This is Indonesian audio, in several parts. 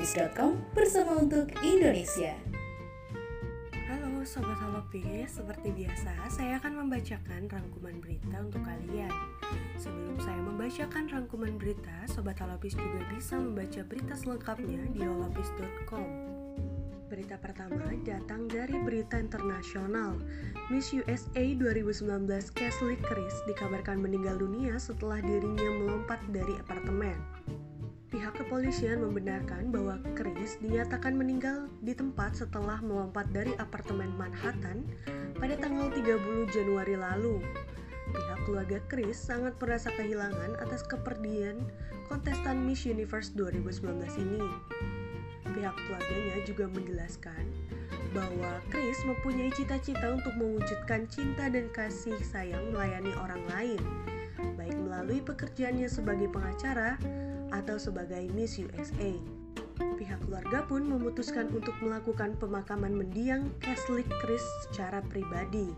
holopis.com bersama untuk Indonesia. Halo Sobat Holopis, seperti biasa saya akan membacakan rangkuman berita untuk kalian. Sebelum saya membacakan rangkuman berita, Sobat Holopis juga bisa membaca berita selengkapnya di holopis.com Berita pertama datang dari berita internasional. Miss USA 2019 Casely Chris dikabarkan meninggal dunia setelah dirinya melompat dari apartemen Pihak kepolisian membenarkan bahwa Chris dinyatakan meninggal di tempat setelah melompat dari apartemen Manhattan pada tanggal 30 Januari lalu. Pihak keluarga Chris sangat merasa kehilangan atas kepergian kontestan Miss Universe 2019 ini. Pihak keluarganya juga menjelaskan bahwa Chris mempunyai cita-cita untuk mewujudkan cinta dan kasih sayang melayani orang lain, baik melalui pekerjaannya sebagai pengacara atau sebagai Miss USA. Pihak keluarga pun memutuskan untuk melakukan pemakaman mendiang Catholic Chris secara pribadi.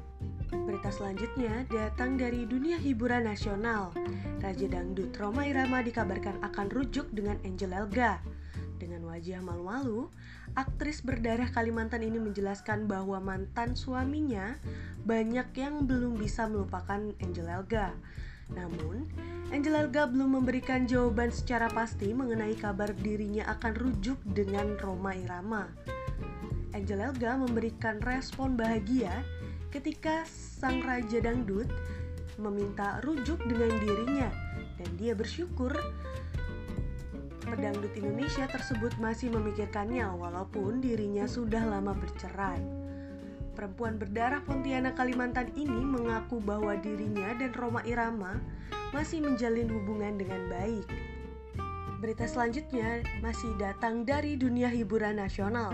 Berita selanjutnya datang dari dunia hiburan nasional. Raja Dangdut Roma Irama dikabarkan akan rujuk dengan Angel Elga. Dengan wajah malu-malu, aktris berdarah Kalimantan ini menjelaskan bahwa mantan suaminya banyak yang belum bisa melupakan Angel Elga. Namun, Angel Elga belum memberikan jawaban secara pasti mengenai kabar dirinya akan rujuk dengan Roma Irama. Angel Elga memberikan respon bahagia ketika sang raja dangdut meminta rujuk dengan dirinya dan dia bersyukur pedangdut Indonesia tersebut masih memikirkannya walaupun dirinya sudah lama bercerai. Perempuan berdarah Pontianak Kalimantan ini mengaku bahwa dirinya dan Roma Irama masih menjalin hubungan dengan baik. Berita selanjutnya masih datang dari dunia hiburan nasional.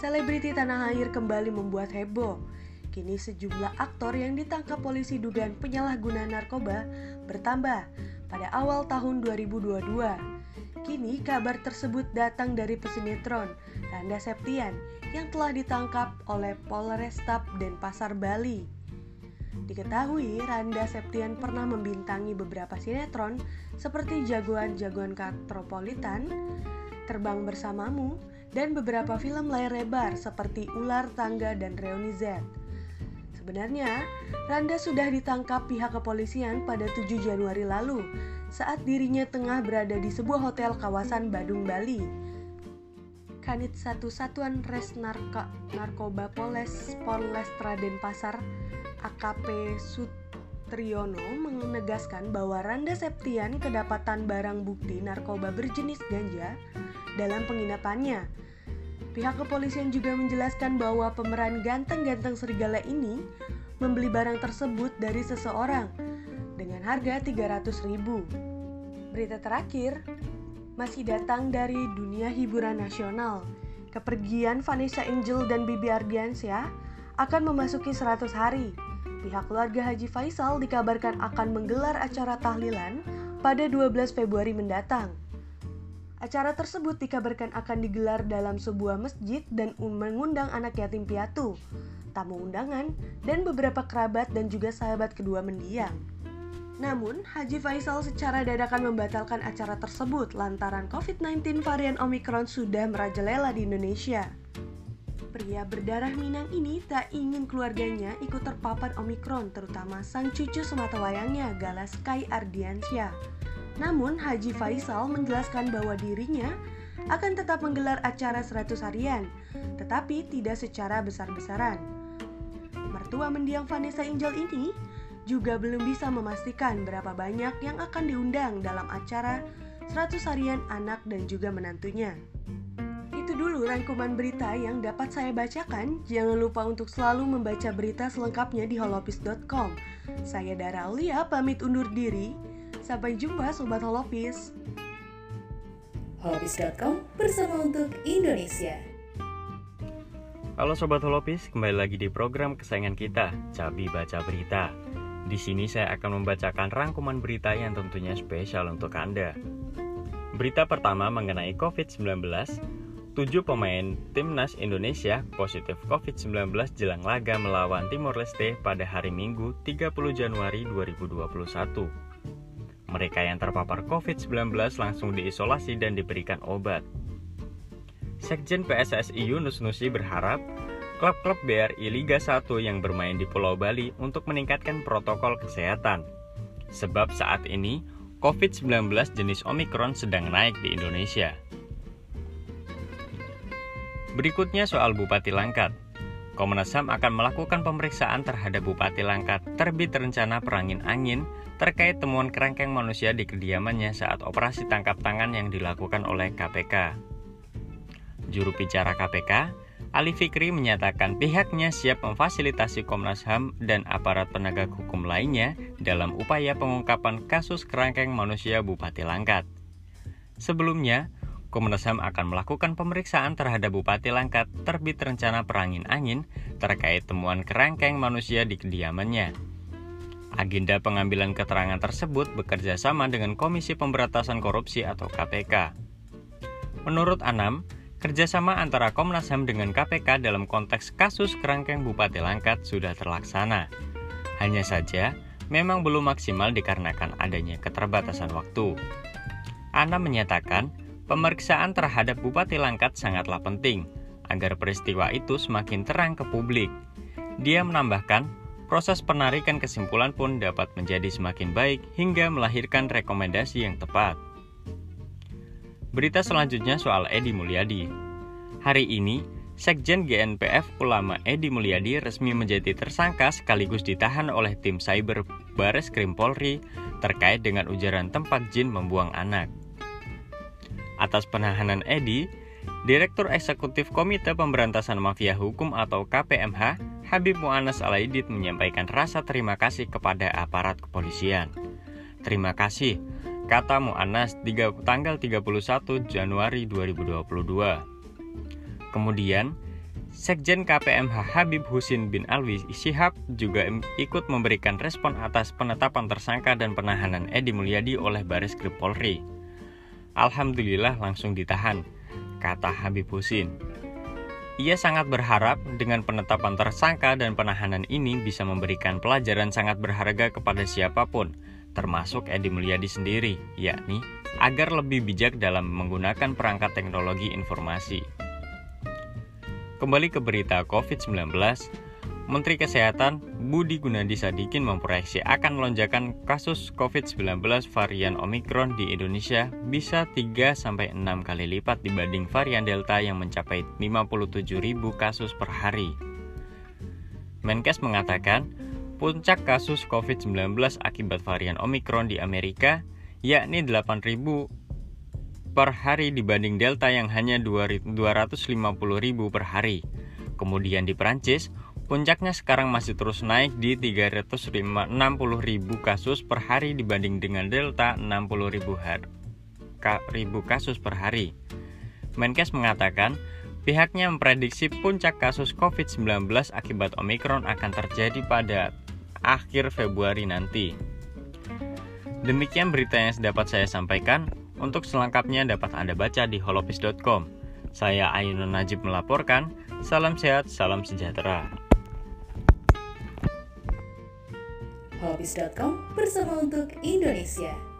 Selebriti tanah air kembali membuat heboh. Kini sejumlah aktor yang ditangkap polisi dugaan penyalahgunaan narkoba bertambah pada awal tahun 2022. Kini kabar tersebut datang dari pesinetron Randa Septian yang telah ditangkap oleh Polrestab Denpasar Bali. Diketahui Randa Septian pernah membintangi beberapa sinetron seperti Jagoan-Jagoan Katropolitan, Terbang Bersamamu, dan beberapa film layar lebar seperti Ular Tangga dan Reuni Z. Sebenarnya, Randa sudah ditangkap pihak kepolisian pada 7 Januari lalu saat dirinya tengah berada di sebuah hotel kawasan Badung, Bali Kanit Satu Satuan Res Narka, Narkoba Poles Polrestra Denpasar AKP Sutriyono menegaskan bahwa Randa Septian kedapatan barang bukti narkoba berjenis ganja dalam penginapannya. Pihak kepolisian juga menjelaskan bahwa pemeran ganteng-ganteng serigala ini membeli barang tersebut dari seseorang dengan harga 300 ribu. Berita terakhir, masih datang dari dunia hiburan nasional. Kepergian Vanessa Angel dan Bibi Ardiansyah akan memasuki 100 hari. Pihak keluarga Haji Faisal dikabarkan akan menggelar acara tahlilan pada 12 Februari mendatang. Acara tersebut dikabarkan akan digelar dalam sebuah masjid dan mengundang anak yatim piatu, tamu undangan, dan beberapa kerabat dan juga sahabat kedua mendiang. Namun, Haji Faisal secara dadakan membatalkan acara tersebut lantaran COVID-19 varian Omicron sudah merajalela di Indonesia. Pria berdarah Minang ini tak ingin keluarganya ikut terpapar Omicron, terutama sang cucu semata wayangnya, Galas Kai Ardiansyah. Namun, Haji Faisal menjelaskan bahwa dirinya akan tetap menggelar acara 100 harian, tetapi tidak secara besar-besaran. Mertua mendiang Vanessa Angel ini juga belum bisa memastikan berapa banyak yang akan diundang dalam acara 100 harian anak dan juga menantunya. Itu dulu rangkuman berita yang dapat saya bacakan. Jangan lupa untuk selalu membaca berita selengkapnya di holopis.com. Saya Dara Aulia pamit undur diri. Sampai jumpa Sobat Holopis. Holopis.com bersama untuk Indonesia. Halo Sobat Holopis, kembali lagi di program kesayangan kita, Cabi Baca Berita. Di sini saya akan membacakan rangkuman berita yang tentunya spesial untuk Anda. Berita pertama mengenai COVID-19, 7 pemain timnas Indonesia positif COVID-19 jelang laga melawan Timor Leste pada hari Minggu 30 Januari 2021. Mereka yang terpapar COVID-19 langsung diisolasi dan diberikan obat. Sekjen PSSI Yunus Nusi berharap klub-klub BRI Liga 1 yang bermain di Pulau Bali untuk meningkatkan protokol kesehatan. Sebab saat ini COVID-19 jenis Omikron sedang naik di Indonesia. Berikutnya soal Bupati Langkat. Komnas HAM akan melakukan pemeriksaan terhadap Bupati Langkat terbit rencana perangin angin terkait temuan kerangkeng manusia di kediamannya saat operasi tangkap tangan yang dilakukan oleh KPK. Juru bicara KPK, Ali Fikri menyatakan pihaknya siap memfasilitasi Komnas HAM dan aparat penegak hukum lainnya dalam upaya pengungkapan kasus kerangkeng manusia Bupati Langkat. Sebelumnya, Komnas HAM akan melakukan pemeriksaan terhadap Bupati Langkat terbit rencana perangin angin terkait temuan kerangkeng manusia di kediamannya. Agenda pengambilan keterangan tersebut bekerja sama dengan Komisi Pemberantasan Korupsi atau KPK. Menurut Anam, Kerjasama antara Komnas HAM dengan KPK dalam konteks kasus kerangkeng Bupati Langkat sudah terlaksana. Hanya saja, memang belum maksimal dikarenakan adanya keterbatasan waktu. Ana menyatakan, pemeriksaan terhadap Bupati Langkat sangatlah penting agar peristiwa itu semakin terang ke publik. Dia menambahkan, proses penarikan kesimpulan pun dapat menjadi semakin baik hingga melahirkan rekomendasi yang tepat. Berita selanjutnya soal Edi Mulyadi. Hari ini, Sekjen GNPF Ulama Edi Mulyadi resmi menjadi tersangka sekaligus ditahan oleh tim cyber Bares Krim Polri terkait dengan ujaran tempat jin membuang anak. Atas penahanan Edi, Direktur Eksekutif Komite Pemberantasan Mafia Hukum atau KPMH, Habib Mu'anas Alaidit menyampaikan rasa terima kasih kepada aparat kepolisian. Terima kasih kata Mu'anas tanggal 31 Januari 2022. Kemudian, Sekjen KPMH Habib Husin bin Alwi Syihab juga ikut memberikan respon atas penetapan tersangka dan penahanan Edi Mulyadi oleh Baris Krim Polri. Alhamdulillah langsung ditahan, kata Habib Husin. Ia sangat berharap dengan penetapan tersangka dan penahanan ini bisa memberikan pelajaran sangat berharga kepada siapa pun, termasuk Edi Mulyadi sendiri, yakni agar lebih bijak dalam menggunakan perangkat teknologi informasi. Kembali ke berita COVID-19, Menteri Kesehatan Budi Gunadi Sadikin memproyeksi akan lonjakan kasus COVID-19 varian Omikron di Indonesia bisa 3-6 kali lipat dibanding varian Delta yang mencapai 57.000 kasus per hari. Menkes mengatakan, puncak kasus COVID-19 akibat varian Omicron di Amerika, yakni 8.000 per hari dibanding Delta yang hanya 250.000 per hari. Kemudian di Prancis, puncaknya sekarang masih terus naik di 360.000 kasus per hari dibanding dengan Delta 60.000 kasus per hari. Menkes mengatakan, Pihaknya memprediksi puncak kasus COVID-19 akibat Omicron akan terjadi pada akhir Februari nanti. Demikian berita yang dapat saya sampaikan. Untuk selengkapnya dapat Anda baca di holopis.com. Saya Ainun Najib melaporkan. Salam sehat, salam sejahtera. Holopis.com bersama untuk Indonesia.